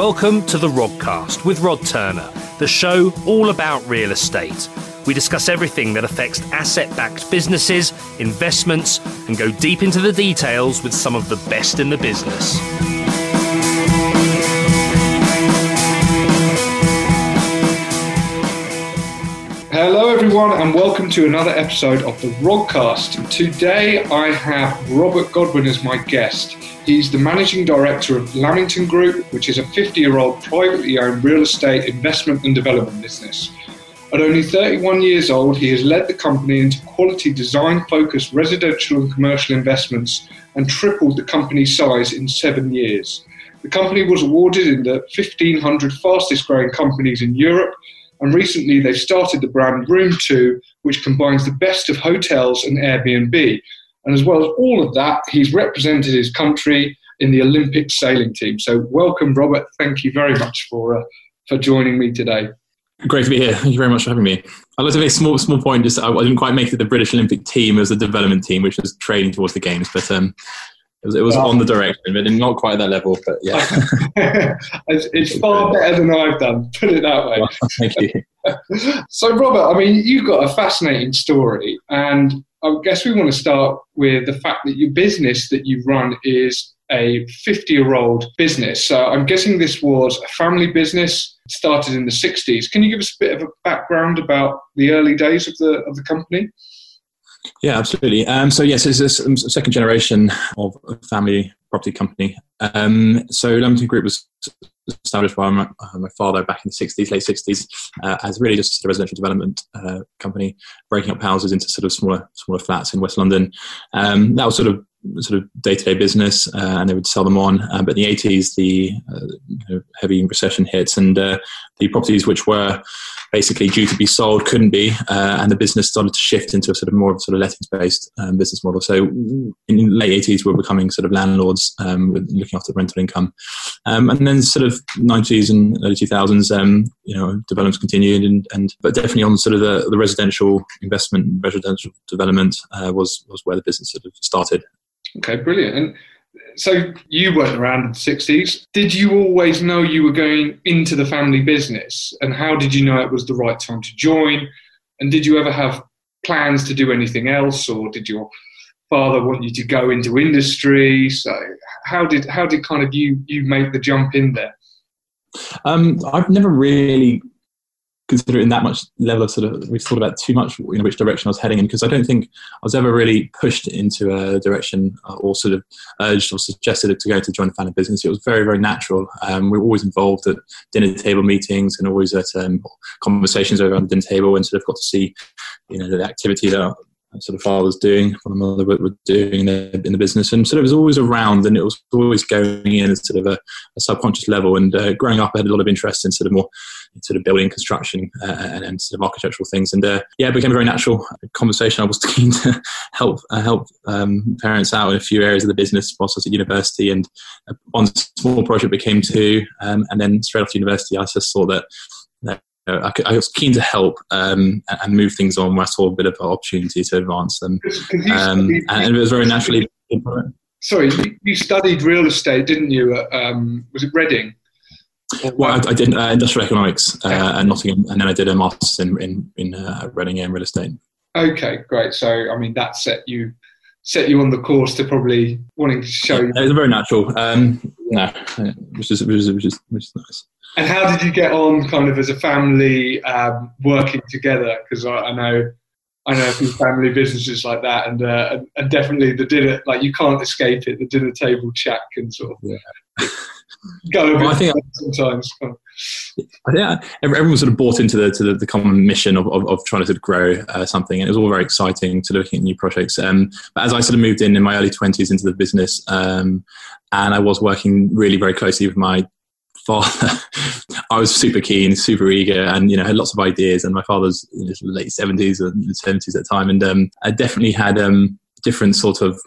Welcome to the Rodcast with Rod Turner, the show all about real estate. We discuss everything that affects asset backed businesses, investments, and go deep into the details with some of the best in the business. Hello, everyone, and welcome to another episode of the Rodcast. Today, I have Robert Godwin as my guest. He's the managing director of Lamington Group, which is a 50 year old privately owned real estate investment and development business. At only 31 years old, he has led the company into quality design focused residential and commercial investments and tripled the company's size in seven years. The company was awarded in the 1500 fastest growing companies in Europe, and recently they've started the brand Room 2, which combines the best of hotels and Airbnb and as well as all of that, he's represented his country in the Olympic sailing team. So, welcome, Robert. Thank you very much for uh, for joining me today. Great to be here. Thank you very much for having me. I'd like to make a small small point. Just I didn't quite make it the British Olympic team as a development team, which was training towards the games, but um, it was, it was on the um, direction, but not quite at that level. But yeah, it's, it's, far better than I've done. Put it that way. Well, thank you. so, Robert, I mean, you've got a fascinating story, and I guess we want to start with the fact that your business that you run is a 50 year old business. So I'm guessing this was a family business, started in the 60s. Can you give us a bit of a background about the early days of the, of the company? Yeah, absolutely. Um, so yes, it's a second generation of a family property company. Um, so Lamington Group was established by my, uh, my, father back in the 60s, late 60s, uh, as really just a residential development uh, company, breaking up houses into sort of smaller smaller flats in West London. Um, that was sort of sort of day-to-day business, uh, and they would sell them on. Uh, but in the 80s, the uh, heavy recession hits, and the properties which were basically due to be sold couldn't be, uh, and the business started to shift into a sort of more sort of lettings based um, business model. So in the late 80s, we were becoming sort of landlords, um, looking after rental income, um, and then sort of 90s and early 2000s, um, you know, developments continued, and, and but definitely on sort of the, the residential investment, residential development uh, was was where the business sort of started. Okay, brilliant. And so you weren't around in the 60s. Did you always know you were going into the family business? And how did you know it was the right time to join? And did you ever have plans to do anything else? Or did your father want you to go into industry? So how did, how did kind of you, you make the jump in there? Um, I've never really consider it in that much level of sort of we've thought about too much you know which direction I was heading in because I don't think I was ever really pushed into a direction uh, or sort of urged or suggested to go to join the family business. It was very very natural. Um, we were always involved at dinner table meetings and always at um, conversations over the dinner table and sort of got to see you know the activity that sort of father was doing, what my mother were doing in the, in the, business, and sort of was always around, and it was always going in at sort of a, a subconscious level. And uh, growing up, I had a lot of interest in sort of more sort of building construction uh, and, and, sort of architectural things. And uh, yeah, it became a very natural conversation. I was keen to help uh, help um, parents out in a few areas of the business whilst I was at university, and uh, one small project became two, um, and then straight after university, I just saw that I, I, was keen to help um, and move things on where I saw a bit of an opportunity to advance them. Um, and it was very naturally. Sorry, you studied real estate, didn't you? um, was it Reading? Well, I, I did uh, industrial economics uh, at Nottingham, and then I did a master's in in, in uh, Reading in real estate. Okay, great. So, I mean, that set you set you on the course to probably wanting to show. Yeah, it was very natural. Um, no, which is which is which is which is nice. And how did you get on, kind of as a family, um, working together? Because I, I, know, I know a few family businesses like that, and, uh, and, and definitely the dinner, like you can't escape it. The dinner table chat can sort of yeah. go a bit well, I think sometimes. Yeah, everyone sort of bought into the to the, the common mission of, of, of, trying to sort of grow uh, something, and it was all very exciting to looking at new projects. Um, but as I sort of moved in in my early twenties into the business, um, and I was working really very closely with my father, I was super keen, super eager, and you know had lots of ideas. And my father's in his late seventies or seventies at the time, and um, I definitely had um, different sort of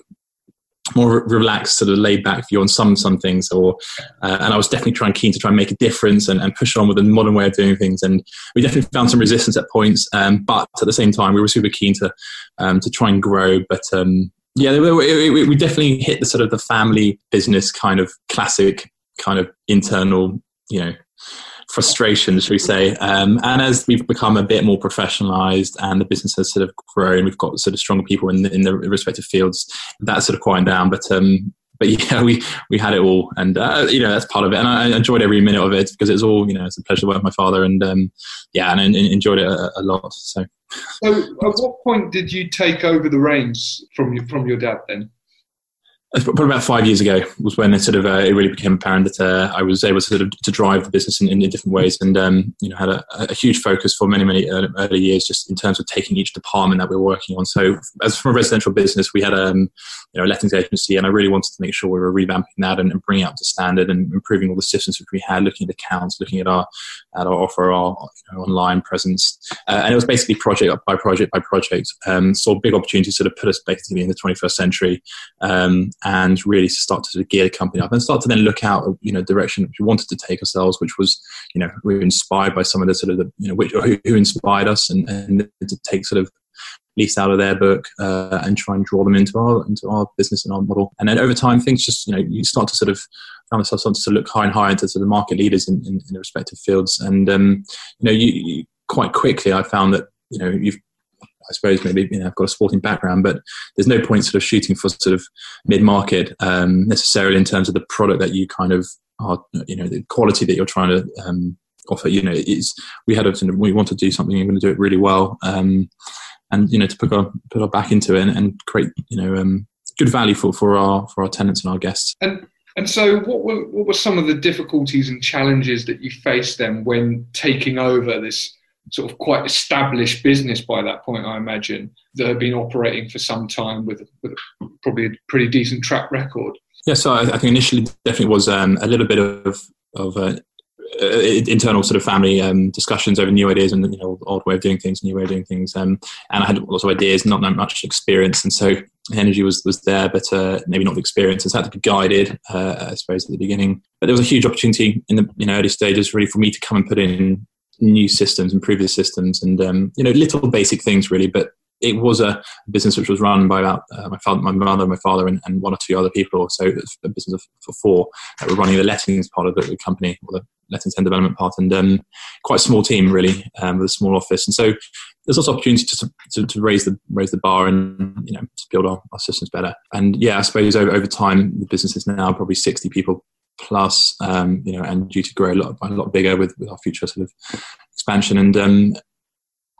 more relaxed, sort of laid back view on some some things, or uh, and I was definitely trying keen to try and make a difference and, and push on with a modern way of doing things. And we definitely found some resistance at points, um, but at the same time, we were super keen to um, to try and grow. But um, yeah, we definitely hit the sort of the family business kind of classic kind of internal you know frustration, should we say? Um, and as we've become a bit more professionalized and the business has sort of grown, we've got sort of stronger people in the, in the respective fields. That's sort of quieting down, but um, but yeah, we we had it all, and uh, you know that's part of it. And I enjoyed every minute of it because it's all you know. It's a pleasure to work with my father, and um, yeah, and, and enjoyed it a, a, lot. So, so at what point did you take over the reins from your, from your dad then? Probably about five years ago was when it sort of uh, it really became apparent that uh, I was able to sort of to drive the business in, in different ways, and um, you know had a, a, huge focus for many many early, years just in terms of taking each department that we were working on. So as from a residential business, we had um, you know a lettings agency, and I really wanted to make sure we were revamping that and, and bringing up to standard and improving all the systems which we had, looking at accounts, looking at our at our offer, our you know, online presence, uh, and it was basically project by project by project. Um, saw big opportunities to sort of put us basically in the 21st century. Um, and really start to sort of gear the company up and start to then look out, you know, direction we wanted to take ourselves, which was, you know, we were inspired by some of the sort of the, you know, which, who, who inspired us and, and to take sort of lease out of their book uh, and try and draw them into our into our business and our model. And then over time, things just you know you start to sort of found myself starting to look high and high into sort of market leaders in, in, in the respective fields. And um, you know, you, you, quite quickly I found that you know you've I suppose maybe you know I've got a sporting background, but there's no point sort of shooting for sort of mid market um, necessarily in terms of the product that you kind of are you know the quality that you're trying to um, offer. You know, is we had a we want to do something, we're going to do it really well, um, and you know to put our put our back into it and, and create you know um, good value for for our for our tenants and our guests. And and so, what were what were some of the difficulties and challenges that you faced then when taking over this? Sort of quite established business by that point, I imagine, that had been operating for some time with, with probably a pretty decent track record. Yeah, so I, I think initially definitely was um, a little bit of of uh, uh, internal sort of family um, discussions over new ideas and you know old way of doing things, new way of doing things. Um, and I had lots of ideas, not that much experience, and so energy was was there, but uh, maybe not the experience. So I had to be guided, uh, I suppose, at the beginning. But there was a huge opportunity in the you know early stages, really, for me to come and put in new systems and previous systems and um, you know little basic things really but it was a business which was run by about uh, my father, my mother, my father, and, and, one or two other people. So it was a business of, for four that were running the lettings part of the, company, or the lettings and development part, and um, quite a small team really, um, with a small office. And so there's also opportunity to, to, to, raise the raise the bar and you know to build our, our systems better. And yeah, I suppose over, over time the business is now probably 60 people plus, um, you know, and due to grow a lot, a lot bigger with, with our future sort of expansion. And um,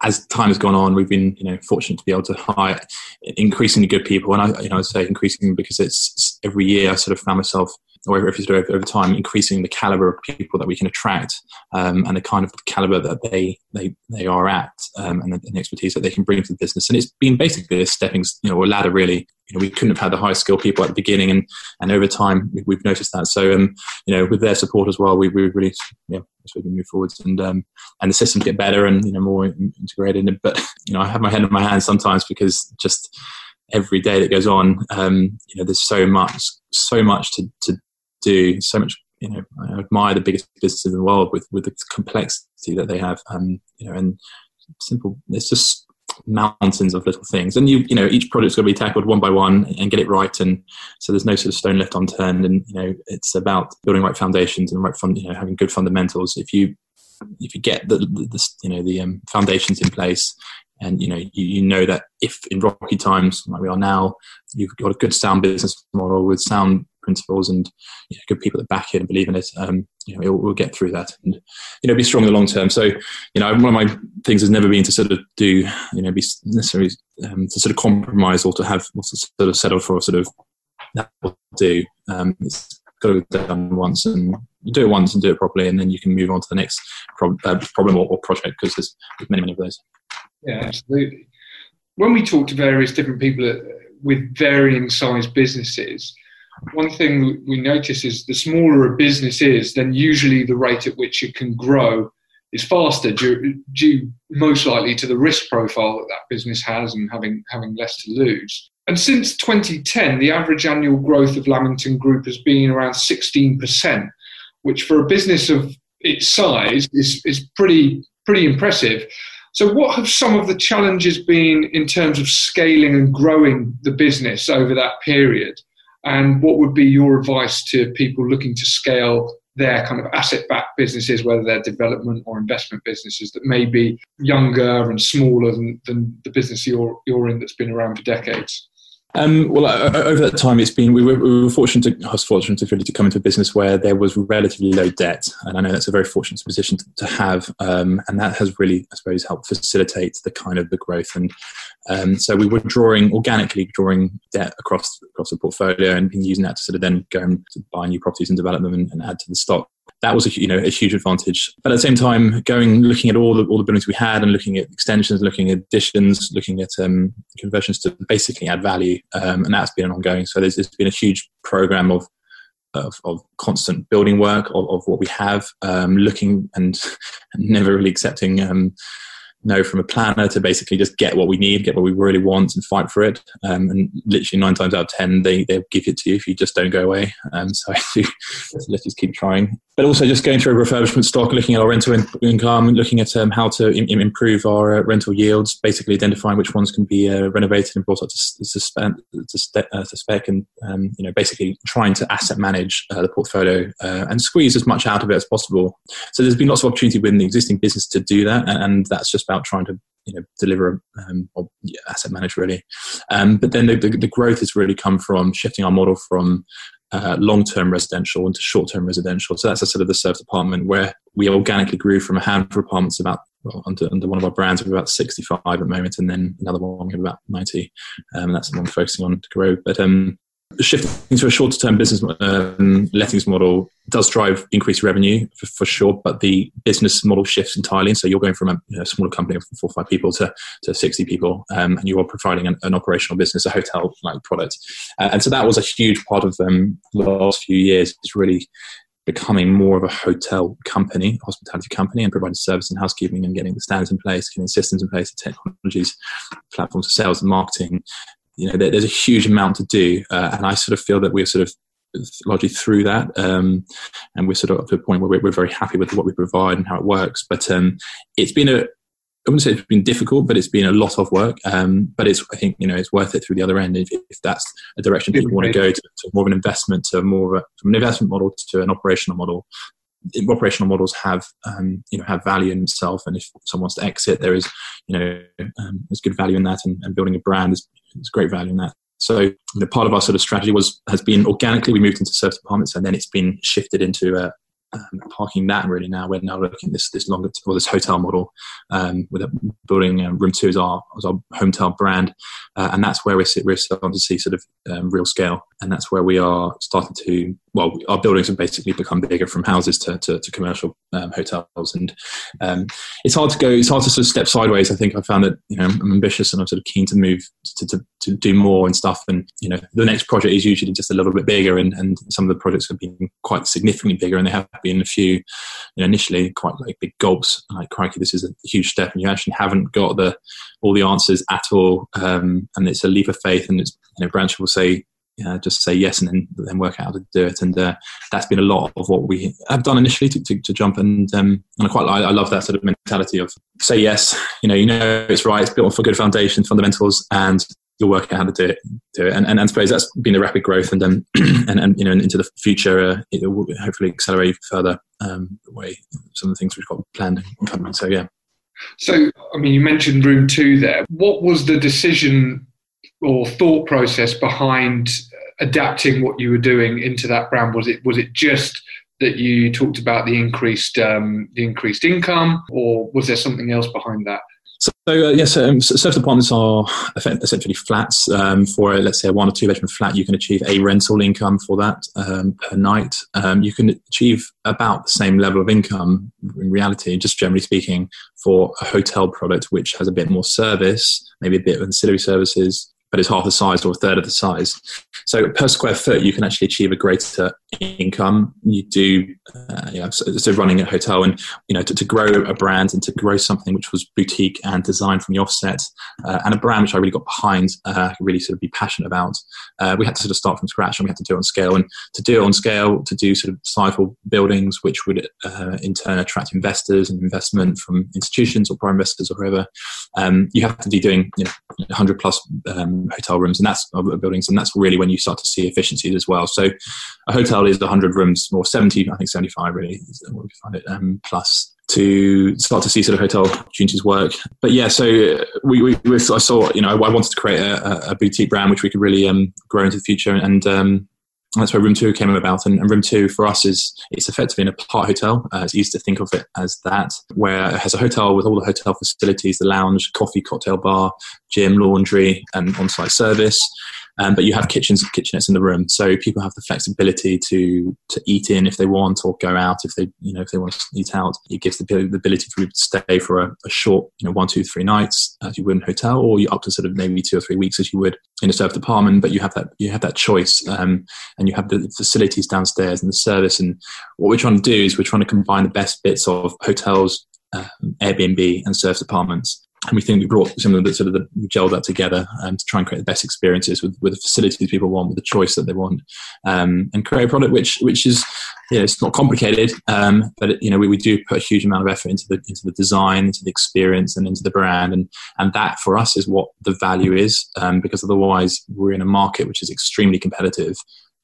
as time has gone on, we've been, you know, fortunate to be able to hire increasingly good people. And I, you know, I say increasingly because it's every year I sort of found myself or every year over, over time, increasing the caliber of people that we can attract um, and the kind of caliber that they they, they are at um, and the, the, expertise that they can bring to the business. And it's been basically a stepping, you know, a ladder really. You know, we couldn't have had the high skilled people at the beginning, and and over time we, have noticed that. So, um, you know, with their support as well, we we really yeah, so we move forwards and um, and the systems get better and you know more integrated. But you know, I have my head in my hands sometimes because just every day that goes on, um, you know, there's so much, so much to, to do so much. You know, I admire the biggest businesses in the world with with the complexity that they have. Um, you know, and simple. It's just mountains of little things, and you you know each project's to be tackled one by one and get it right. And so there's no sort of stone left unturned. And you know, it's about building right foundations and right. You know, having good fundamentals. If you if you get the, the, the you know the um, foundations in place and you know you, you, know that if in rocky times like we are now you've got a good sound business model with sound principles and you know, good people that back it and believe in it, um, you know, we'll get through that and you know be strong in the long term. So you know, one of my things has never been to sort of do you know be necessarily um, to sort of compromise or to have or to sort of settle for sort of that will do. Um, it's got to be done once and you do it once and do it properly, and then you can move on to the next uh, problem or, or project because there's many many of those. Yeah, absolutely. When we talk to various different people at, with varying size businesses, one thing we notice is the smaller a business is, then usually the rate at which it can grow is faster due, due, most likely to the risk profile that that business has and having, having less to lose. And since 2010, the average annual growth of Lamington Group has been around 16%, which for a business of its size is, is pretty, pretty impressive. So, what have some of the challenges been in terms of scaling and growing the business over that period? And what would be your advice to people looking to scale they're kind of asset-backed businesses, whether they're development or investment businesses that may be younger and smaller than, than the business you're you're in that's been around for decades? Um, well, over that time, it's been we were, we were, fortunate to I was fortunate to really to come into a business where there was relatively low debt, and I know that's a very fortunate position to, to have, um, and that has really, I suppose, helped facilitate the kind of the growth. And um, so we were drawing organically, drawing debt across across the portfolio, and using that to sort of then go and buy new properties and develop them and, and add to the stock that was a you know a huge advantage. But at the same time, going looking at all the all the buildings we had and looking at extensions, looking at additions, looking at um, conversions to basically add value, um, and that's been ongoing. So there's, there's been a huge program of of, of, constant building work of, of what we have, um, looking and, and, never really accepting um, no from a planner to basically just get what we need, get what we really want, and fight for it. Um, and literally nine times out of ten, they they give it to you if you just don't go away. Um, so, so let's just keep trying. But also just going through a refurbishment stock, looking at our rental in- income, looking at um, how to Im- improve our uh, rental yields, basically identifying which ones can be uh, renovated and brought up to, to, spe- uh, to spec, and um, you know basically trying to asset manage uh, the portfolio uh, and squeeze as much out of it as possible. So there's been lots of opportunity within the existing business to do that, and, and that's just about trying to you know deliver um, or asset manage really. Um, but then the, the, the, growth has really come from shifting our model from uh, long-term residential into short-term residential. So that's a sort of the service apartment where we organically grew from a handful of apartments about well, under, under one of our brands, we about 65 at the moment, and then another one we have about 90. Um, that's the one focusing on to grow. But um, shifting to a shorter term business um, lettings model does drive increased revenue for, for, sure, but the business model shifts entirely. So you're going from a you know, smaller company of four or five people to, to 60 people, um, and you are providing an, an operational business, a hotel like product. Uh, and so that was a huge part of um, the last few years, is really becoming more of a hotel company, hospitality company, and providing service and housekeeping and getting the standards in place, getting systems in place, the technologies, platforms for sales and marketing, you know, there, there's a huge amount to do, uh, and I sort of feel that we're sort of largely through that, um, and we're sort of up to a point where we're, we're, very happy with what we provide and how it works. But um, it's been a I wouldn't say it's been difficult, but it's been a lot of work. Um, but it's, I think, you know, it's worth it through the other end if, if that's a direction people want to go to, to, more of an investment, to more of a, from an investment model to an operational model. Operational models have, um, you know, have value in itself, and if someone wants to exit, there is, you know, um, there's good value in that, and, and building a brand is, there's great value in that. So you know, part of our sort of strategy was has been organically we moved into service apartments and then it's been shifted into a, um, parking that really now. We're now looking this this longer or this hotel model um, with a building um, room two as our as our hotel brand. Uh, and that's where we're, we're starting to see sort of um, real scale. And that's where we are starting to well our buildings have basically become bigger from houses to, to, to commercial um, hotels and um, it's hard to go it's hard to sort of step sideways I think I found that you know I'm ambitious and I'm sort of keen to move to, to, to do more and stuff and you know the next project is usually just a little bit bigger and, and some of the projects have been quite significantly bigger and they have been a few, you know, initially quite like big gulps. Like, crikey, this is a huge step, and you actually haven't got the all the answers at all. Um, and it's a leap of faith, and it's you know, Branson will say. Just say yes and then then work out how to do it, and uh, that's been a lot of what we have done initially to, to, to jump. And um, and I quite I, I love that sort of mentality of say yes. You know, you know it's right. It's built on for good foundation, fundamentals, and you'll work out how to do it. Do it. And, and, and I suppose that's been the rapid growth, and then and, and you know into the future, uh, it will hopefully accelerate further um, the way some of the things we've got planned coming. So yeah. So I mean, you mentioned room two there. What was the decision or thought process behind adapting what you were doing into that brand? Was it was it just that you talked about the increased um, the increased income, or was there something else behind that? So uh, yes, um, service apartments are essentially flats. Um, for a, let's say a one or two bedroom flat, you can achieve a rental income for that um, per night. Um, you can achieve about the same level of income in reality, just generally speaking, for a hotel product which has a bit more service, maybe a bit of ancillary services, but it's half the size or a third of the size. So per square foot, you can actually achieve a greater income. You do, uh, you know, so, so, running a hotel and, you know, to, to, grow a brand and to grow something which was boutique and designed from the offset uh, and a brand which I really got behind, uh, really sort of be passionate about. Uh, we had to sort of start from scratch and we had to do it on scale. And to do it on scale, to do sort of sizable buildings, which would uh, in turn attract investors and investment from institutions or prime investors or whoever, um, you have to be doing, you know, 100 plus um, hotel rooms and that's uh, buildings, and that's really when you start to see efficiencies as well. So a hotel is 100 rooms or 70, I think 75 really is what we find it um, plus to start to see sort of hotel opportunities work. But yeah, so we, we, we I saw, you know, I wanted to create a, a boutique brand which we could really um, grow into the future. And um, that's where Room Two came about. And, and, Room Two for us is it's effectively an apart hotel. Uh, it's easy to think of it as that, where it has a hotel with all the hotel facilities, the lounge, coffee, cocktail bar, gym, laundry, and on-site service. Um, but you have kitchens, kitchenettes in the room, so people have the flexibility to to eat in if they want, or go out if they you know if they want to eat out. It gives the, the ability for people to stay for a, a, short you know one, two, three nights as you would in a hotel, or you up to sort of maybe two or three weeks as you would in a served apartment. But you have that you have that choice, um, and you have the facilities downstairs and the service. And what we're trying to do is we're trying to combine the best bits of hotels, um, Airbnb, and served apartments and we think we brought some of the sort of the gel that together um, to try and create the best experiences with, with the facilities people want, with the choice that they want, um, and create a product which which is you know, it's not complicated, um, but it, you know we, we do put a huge amount of effort into the into the design, into the experience, and into the brand, and and that for us is what the value is, um, because otherwise we're in a market which is extremely competitive,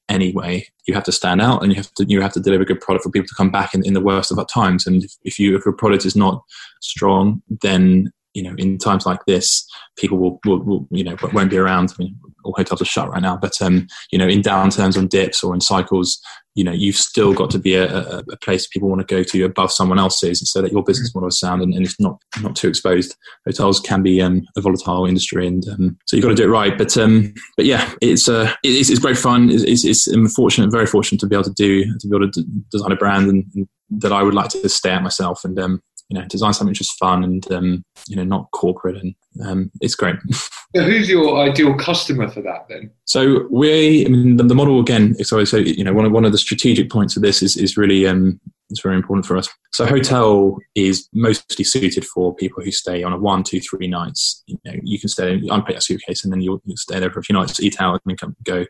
anyway. You have to stand out and you have to you have to deliver a good product for people to come back in, in the worst of times. And if, if you if your product is not strong, then you know, in times like this, people will, will, will, you know, won't be around. I mean, all hotels are shut right now, but, um, you know, in downturns, on dips or in cycles, you know, you've still got to be a, a, a place people want to go to above someone else's so that your business model is sound and, and it's not, not too exposed. Hotels can be um, a volatile industry and um, so you've got to do it right. But, um, but yeah, it's, uh, it's, it's great fun. It's, it's, it's fortunate, very fortunate to be able to do, to be able to design a brand and, and that I would like to stay at myself. And, um, you know design something just fun and um, you know not corporate and um, it's great so who's your ideal customer for that then so we I mean the, the model again sorry so you know one of one of the strategic points of this is is really um it's very important for us. So hotel is mostly suited for people who stay on a one, two, three nights. You know, you can stay, unpack a suitcase, and then you'll, you'll, stay there for a few nights, eat out, and then come go.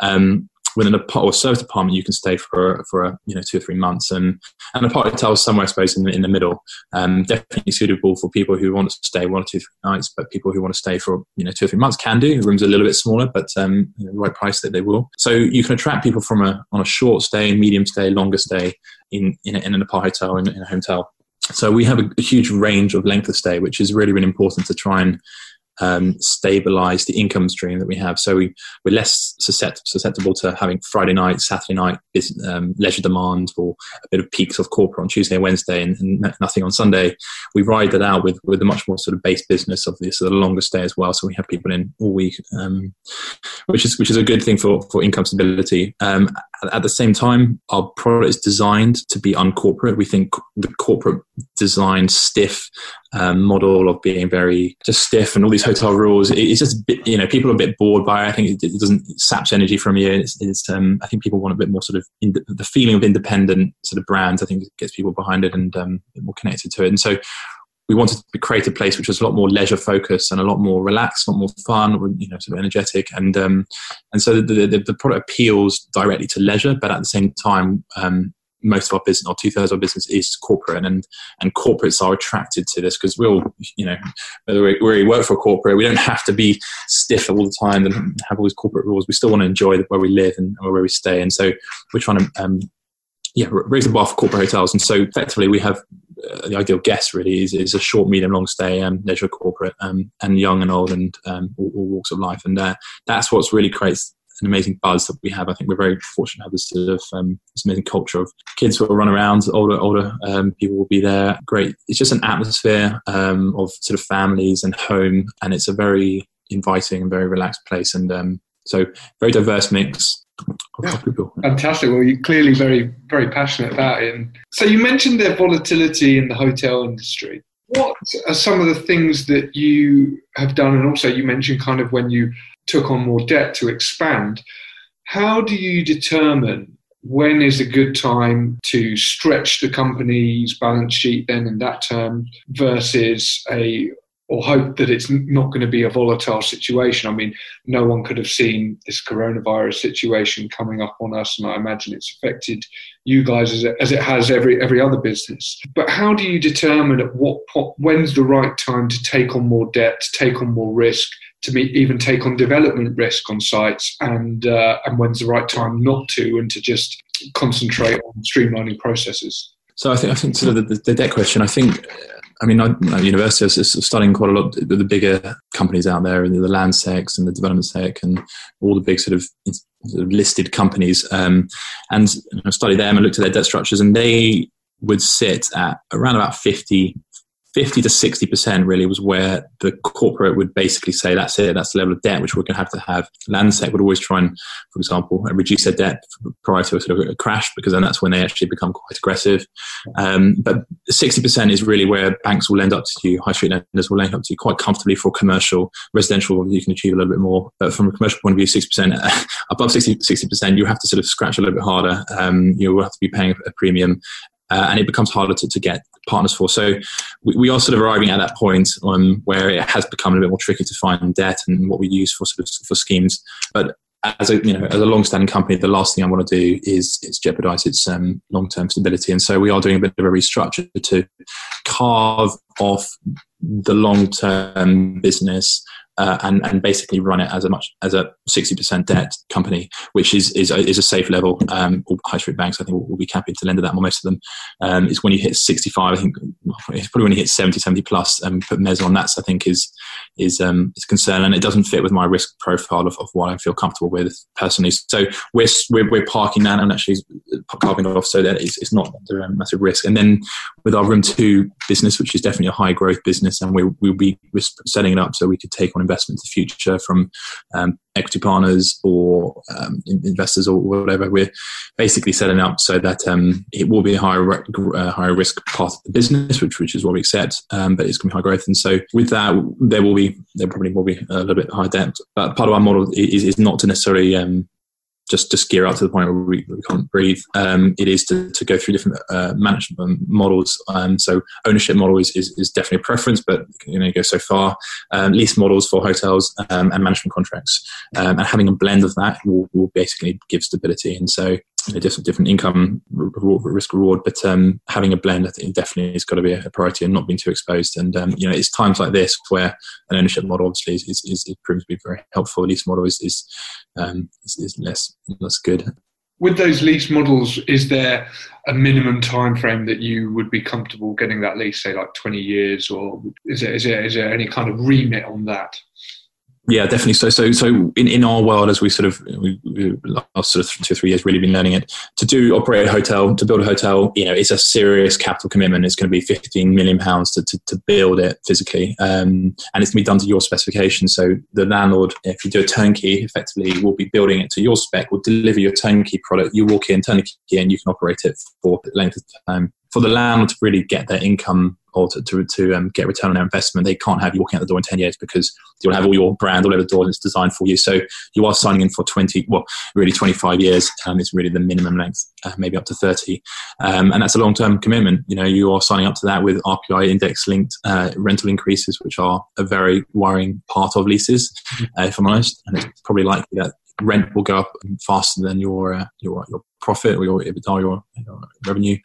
Um, within a or service apartment, you can stay for for a, you know two or three months, and and apart hotel somewhere, I suppose, in the, in the middle. Um, definitely suitable for people who want to stay one or two nights, but people who want to stay for you know two or three months can do. The rooms are a little bit smaller, but um, the right price that they will. So you can attract people from a on a short stay, medium stay, longer stay in in, a, in an apartment hotel in, in a hotel. So we have a, a, huge range of length of stay, which is really, really important to try and um, stabilize the income stream that we have. So we, we're less susceptible to having Friday night, Saturday night um, leisure demand or a bit of peaks of corporate on Tuesday and Wednesday and, and, nothing on Sunday. We ride that out with, with a much more sort of base business of this sort of longer stay as well. So we have people in all week, um, which is which is a good thing for, for income stability. Um, at the same time, our product is designed to be uncorporate. We think the corporate design stiff um, model of being very just stiff and all these hotel rules. It's just bit, you know people are a bit bored by it. I think it, it doesn't it saps energy from you. It's, it's um, I think people want a bit more sort of in, the feeling of independent sort of brands. I think gets people behind it and um, more connected to it. And so we wanted to create a place which was a lot more leisure focused and a lot more relaxed, a lot more fun, you know, sort of energetic, and um, and so the, the, the product appeals directly to leisure, but at the same time, um, most of our business or two thirds of our business is corporate, and and corporates are attracted to this because we'll, you know, whether we, we, work for a corporate, we don't have to be stiff all the time and have all these corporate rules. We still want to enjoy where we live and where we stay, and so we're trying to um, yeah, raise the bar for corporate hotels. And so effectively we have uh, the ideal guest really is, is a short, medium, long stay, um, leisure corporate, um, and young and old and um, all, all, walks of life. And uh, that's what's really creates an amazing buzz that we have. I think we're very fortunate to have this sort of um, this amazing culture of kids who will run around, older older um, people will be there. Great. It's just an atmosphere um, of sort of families and home, and it's a very inviting and very relaxed place. And um, so, very diverse mix. Yeah, fantastic. Well, you're clearly very, very passionate about it. So you mentioned the volatility in the hotel industry. What are some of the things that you have done? And also, you mentioned kind of when you took on more debt to expand. How do you determine when is a good time to stretch the company's balance sheet then in that term versus a or hope that it's not going to be a volatile situation. I mean, no one could have seen this coronavirus situation coming up on us, and I imagine it's affected you guys as it, as it has every every other business. But how do you determine at what when's the right time to take on more debt, take on more risk, to even take on development risk on sites, and uh, and when's the right time not to, and to just concentrate on streamlining processes. So I think I think sort of the, the debt question. I think I mean, I, university, studying quite a lot of the bigger companies out there, and the land Landsec and the development sec, and all the big sort of, sort of listed companies. Um, and I studied them and looked at their debt structures, and they would sit at around about 50, 50 to 60% really was where the corporate would basically say, that's it, that's the level of debt which we're going to have to have. Landsec would always try and, for example, reduce their debt prior to a sort of a crash because then that's when they actually become quite aggressive. Um, but 60% is really where banks will lend up to you, high street lenders will lend up to you quite comfortably for commercial. Residential, you can achieve a little bit more. But from a commercial point of view, 6%, above 60, 60%, you have to sort of scratch a little bit harder. Um, you will have to be paying a premium uh, and it becomes harder to, to get partners for. So we, we, are sort of arriving at that point um, where it has become a bit more tricky to find debt and what we use for sort of for schemes. But as a you know as a long-standing company, the last thing I want to do is is jeopardize its um, long-term stability, and so we are doing a bit of a restructure to carve off the long-term business uh, and and basically run it as a much as a sixty percent debt company, which is is a, is a safe level. Um, all high street banks, I think, will, will be happy to lend at that. Most of them, um, it's when you hit sixty five. I think it's probably when you hit 70, 70 plus, and um, put mezz on. That's I think is is um, is a concern, and it doesn't fit with my risk profile of, of what I feel comfortable with personally. So we're we're, we're parking that and actually carving it off so that it's, it's not a massive risk. And then with our room two business, which is definitely a high growth business, and we we'll be setting it up so we could take on investment in the future from um, equity partners or um, investors or whatever. We're basically setting up so that um, it will be a higher uh, higher risk part of the business, which which is what we accept, um, but it's going to be high growth. And so with that, there will be there probably will be a little bit high debt. But part of our model is, is not to necessarily um, just just gear up to the point where we, we can't breathe. Um, it is to, to go through different uh, management models. Um, so ownership model is, is, is, definitely a preference, but you know go so far. Um, lease models for hotels um, and management contracts, um, and having a blend of that will, will basically give stability. And so know, different different income risk reward, but um, having a blend, I think definitely has got to be a priority and not being too exposed. And um, you know, it's times like this where an ownership model obviously is, is, is it proves to be very helpful. A lease model is is, um, is, is less less good. With those lease models, is there a minimum time frame that you would be comfortable getting that lease, say like twenty years, or is there is there, is there any kind of remit on that? Yeah, definitely. So, so, so in, in our world, as we sort of we, we last sort of two or three years, really been learning it to do operate a hotel, to build a hotel, you know, it's a serious capital commitment. It's going to be 15 million pounds to, to, to build it physically, um, and it's going to be done to your specification. So the landlord, if you do a turnkey, effectively will be building it to your spec, will deliver your turnkey product. You walk in turnkey, and you can operate it for length of time. For the landlord to really get their income or to, to, to um, get return on their investment, they can't have you walking out the door in 10 years because you'll have all your brand all over the door and it's designed for you. So you are signing in for 20, well, really 25 years um, is really the minimum length, uh, maybe up to 30. Um, and that's a long term commitment. You know, you are signing up to that with RPI index linked uh, rental increases, which are a very worrying part of leases, mm-hmm. uh, if I'm honest. And it's probably likely that rent will go up faster than your uh, your your profit or your EBITDA, your, your revenue,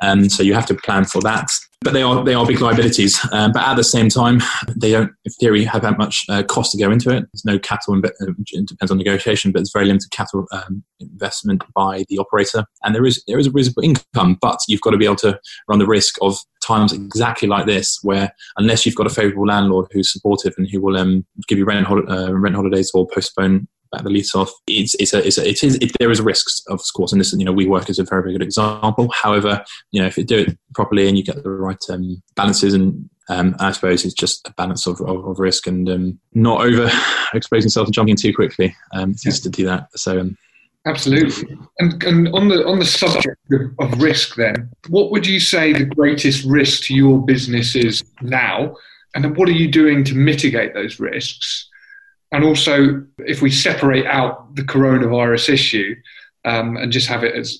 and um, so you have to plan for that. But they are they are big liabilities. Um, but at the same time, they don't, in theory, have that much uh, cost to go into it. There's no capital. Imbe- uh, it depends on negotiation, but it's very limited capital um, investment by the operator, and there is there is a reasonable income, but you've got to be able to run the risk of times exactly like this, where unless you've got a favourable landlord who's supportive and who will um, give you rent, uh, rent holidays or postpone back the lease off. It's, it's a, it's a, it is, it, there is risks, of course, and this, you know, WeWork is a very, very good example. However, you know, if you do it properly and you get the right um, balances and um, I suppose it's just a balance of, of, of risk and um, not over exposing yourself and jumping in too quickly. Um, it's yeah. to do that. So, um, absolutely. And, and on the on the subject of risk, then, what would you say the greatest risk to your business is now, and what are you doing to mitigate those risks? And also, if we separate out the coronavirus issue um, and just have it as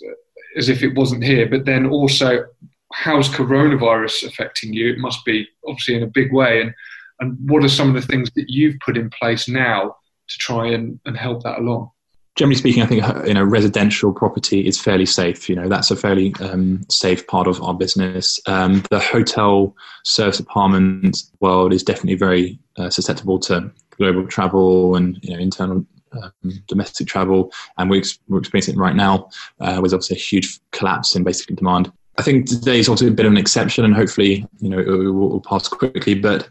as if it wasn't here, but then also, how's coronavirus affecting you? It must be obviously in a big way. And and what are some of the things that you've put in place now to try and, and help that along? generally speaking, I think you know residential property is fairly safe. You know that's a fairly um, safe part of our business. Um, the hotel service apartment world is definitely very uh, susceptible to global travel and you know internal um, domestic travel, and we're, we're experiencing it right now. Uh, with obviously a huge collapse in basically demand. I think today is also a bit of an exception, and hopefully, you know, it will, will pass quickly. But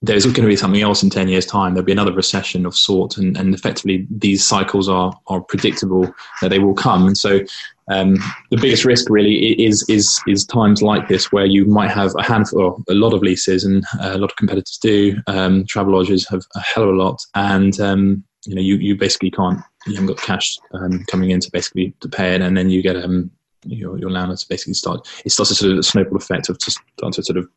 there's going to be something else in 10 years time. There'll be another recession of sort and, and effectively these cycles are, are predictable that they will come. And so um, the biggest risk really is is is times like this where you might have a handful or a lot of leases and a lot of competitors do um, Travelodges have a hell of a lot and um, you know you, you basically can't you haven't got cash um, coming in to basically to pay it and then you get um, your your landlords basically start it starts a sort of snowball effect of just starting to sort of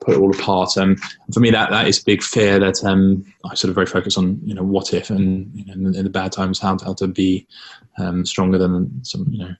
put it all apart. Um, for me, that that is a big fear that um, I sort of very focus on you know what if and you know, in, in, the bad times how, how to be um, stronger than some you know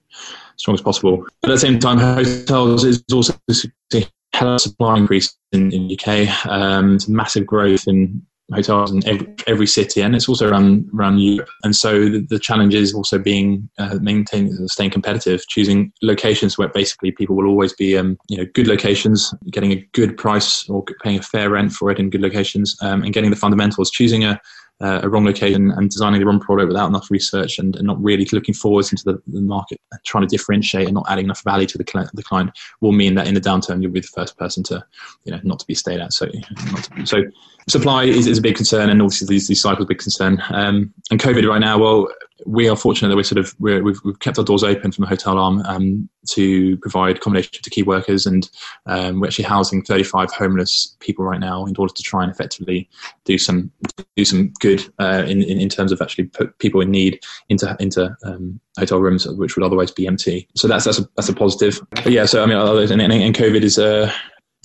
strong as possible. But at the same time, hotels is also a supply increase in, in UK. Um, massive growth in hotels in every, every, city, and it's also around around Europe. And so the, the challenge is also being uh, maintaining, staying competitive, choosing locations where basically people will always be, um, you know, good locations, getting a good price or paying a fair rent for it in good locations, um, and getting the fundamentals. Choosing a uh, a wrong location and designing the wrong product without enough research and, and not really looking forwards into the, the, market, trying to differentiate and not adding enough value to the client, the client will mean that in the downturn you'll be the first person to, you know, not to be stayed at. So, be, so supply is, is, a big concern, and obviously these, these cycles a big concern. Um, and COVID right now, well, we are fortunate that we're sort of we have we've kept our doors open from the hotel arm um, to provide accommodation to key workers, and um, we're actually housing 35 homeless people right now in order to try and effectively do some do some good uh, in, in, in terms of actually put people in need into into um, hotel rooms which would otherwise be empty. So that's that's a that's a positive. But yeah, so I mean, and, and, COVID is uh,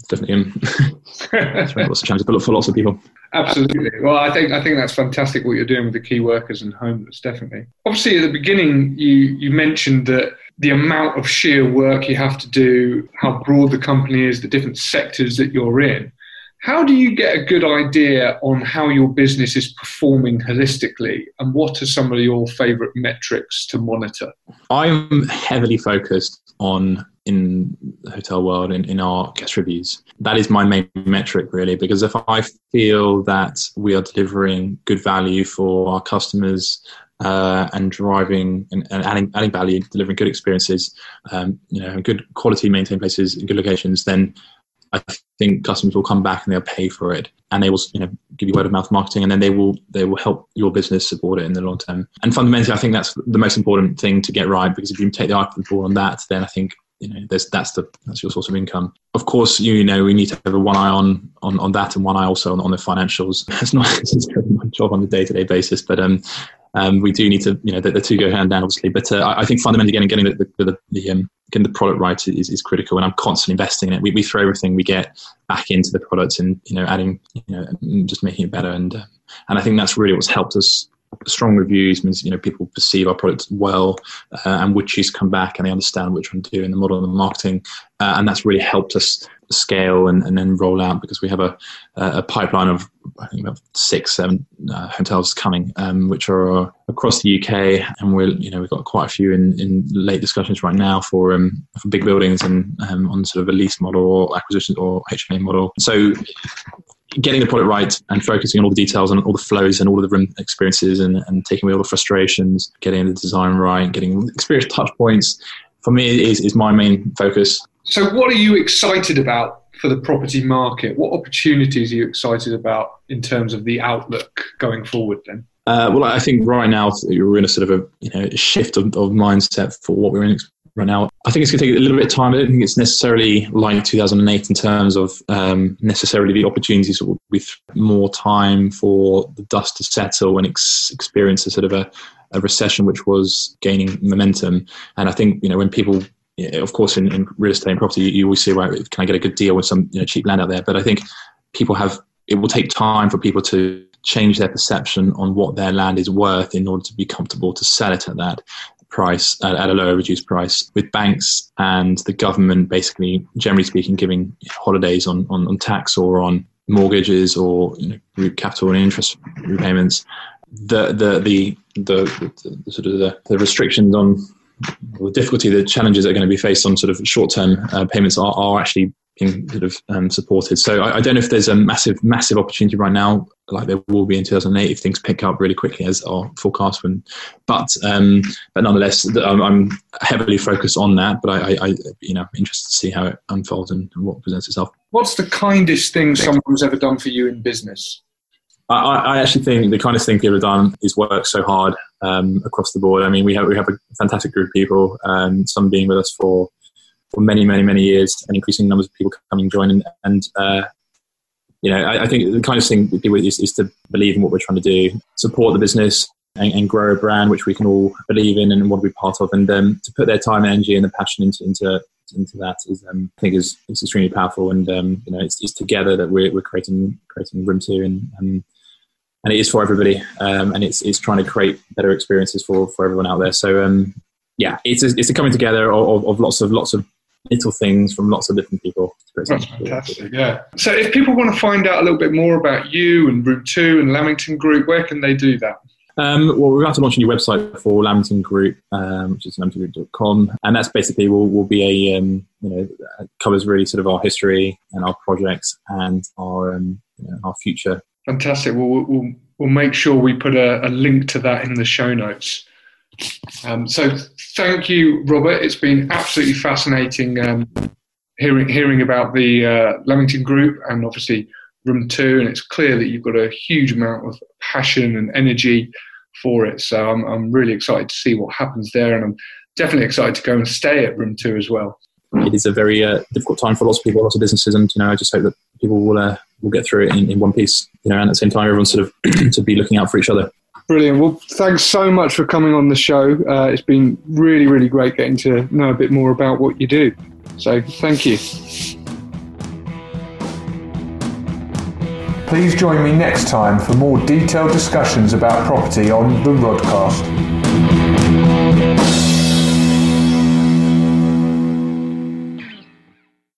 definitely um, lots of challenges, but for lots of people. Absolutely. Well, I think I think that's fantastic what you're doing with the key workers and homeless. Definitely. Obviously, at the beginning, you you mentioned that the amount of sheer work you have to do, how broad the company is, the different sectors that you're in. How do you get a good idea on how your business is performing holistically, and what are some of your favourite metrics to monitor? I'm heavily focused on in the hotel world in, in our guest reviews. That is my main metric really, because if I feel that we are delivering good value for our customers uh, and driving and, and, adding, adding value, delivering good experiences, um, you know, good quality maintained places in good locations, then I think customers will come back and they'll pay for it, and they will, you know, give you word of mouth marketing, and then they will they will help your business support it in the long term. And fundamentally, I think that's the most important thing to get right because if you take the eye off the ball on that, then I think you know that's the that's your source of income of course you know we need to have a one eye on on, on that and one eye also on, on the financials it's not necessarily my job on a day-to-day basis but um um, we do need to, you know, the, the two go hand down, obviously. But uh, I, I think fundamentally, getting getting the the, the, the um, getting the product right is, is critical, and I'm constantly investing in it. We, we throw everything we get back into the product, and you know, adding, you know, just making it better. And uh, and I think that's really what's helped us strong reviews means you know people perceive our product well uh, and would choose to come back and they understand we're trying to do in the model and the marketing. Uh, and that's really helped us scale and, and then roll out because we have a, a pipeline of I think about six seven uh, hotels coming um, which are across the UK and we're you know we've got quite a few in, in late discussions right now for um, for big buildings and um, on sort of a lease model or acquisition or HMA model. So getting the product right and focusing on all the details and all the flows and all of the room experiences and, and taking away all the frustrations, getting the design right, getting experience touch points, for me is, is my main focus. So, what are you excited about for the property market? What opportunities are you excited about in terms of the outlook going forward then? Uh, well, I think right now we're in a sort of a you know shift of, of mindset for what we're in, right now. I think it's going to take a little bit of time. I don't think it's necessarily like 2008 in terms of um, necessarily the opportunities with more time for the dust to settle and ex- experience a sort of a, a, recession which was gaining momentum. And I think, you know, when people, of course, in, in real estate and property, you, you always say, right, can I get a good deal with some you know, cheap land out there? But I think people have, it will take time for people to change their perception on what their land is worth in order to be comfortable to sell it at that price at, a lower reduced price with banks and the government basically generally speaking giving holidays on, on, on tax or on mortgages or you know, capital and interest repayments. The the the, the, the, the sort of the, the restrictions on the difficulty, the challenges that are going to be faced on sort of short-term uh, payments are, are actually being sort of um, supported. So I, I, don't know if there's a massive, massive opportunity right now, like there will be in 2008 if things pick up really quickly as our forecast. When, but um, but nonetheless, I'm, I'm, heavily focused on that. But I, I, you know, interested to see how it unfolds and, and what presents itself. What's the kindest thing someone's ever done for you in business? I, I, actually think the kindest thing people have done is work so hard um, across the board. I mean, we have we have a fantastic group of people, um, some being with us for for many, many, many years, and increasing numbers of people coming and joining. And uh, you know, I, I, think the kind of thing is, is to believe in what we're trying to do, support the business, and, and, grow a brand which we can all believe in and want to be part of, and um, to put their time, energy, and the passion into into into that is, um, I think, is, is extremely powerful. And um, you know, it's, it's, together that we're, we're creating creating Room Two, and um, and it is for everybody, um, and it's it's trying to create better experiences for for everyone out there. So um, yeah, it's a, it's a coming together of, of lots of lots of little things from lots of different people. That's fantastic, yeah. So if people want to find out a little bit more about you and Room 2 and Lamington Group, where can they do that? Um, well, we're about to launch a new website for Lamington Group, um, which is lamingtongroup.com, and that's basically will will be a um, you know covers really sort of our history and our projects and our um, you know, our future. Fantastic. Well, we'll we'll make sure we put a, a link to that in the show notes. Um, so thank you, Robert. It's been absolutely fascinating um, hearing hearing about the uh, Group and obviously Room Two. And it's clear that you've got a huge amount of passion and energy for it. So I'm, I'm really excited to see what happens there, and I'm definitely excited to go and stay at Room Two as well. It is a very uh, difficult time for lots of people, lots of businesses, and you know I just hope that people will uh, will get through it in, in one piece. You know, and at the same time, everyone sort of to be looking out for each other. Brilliant. Well, thanks so much for coming on the show. Uh, it's been really, really great getting to know a bit more about what you do. So, thank you. Please join me next time for more detailed discussions about property on the Rodcast.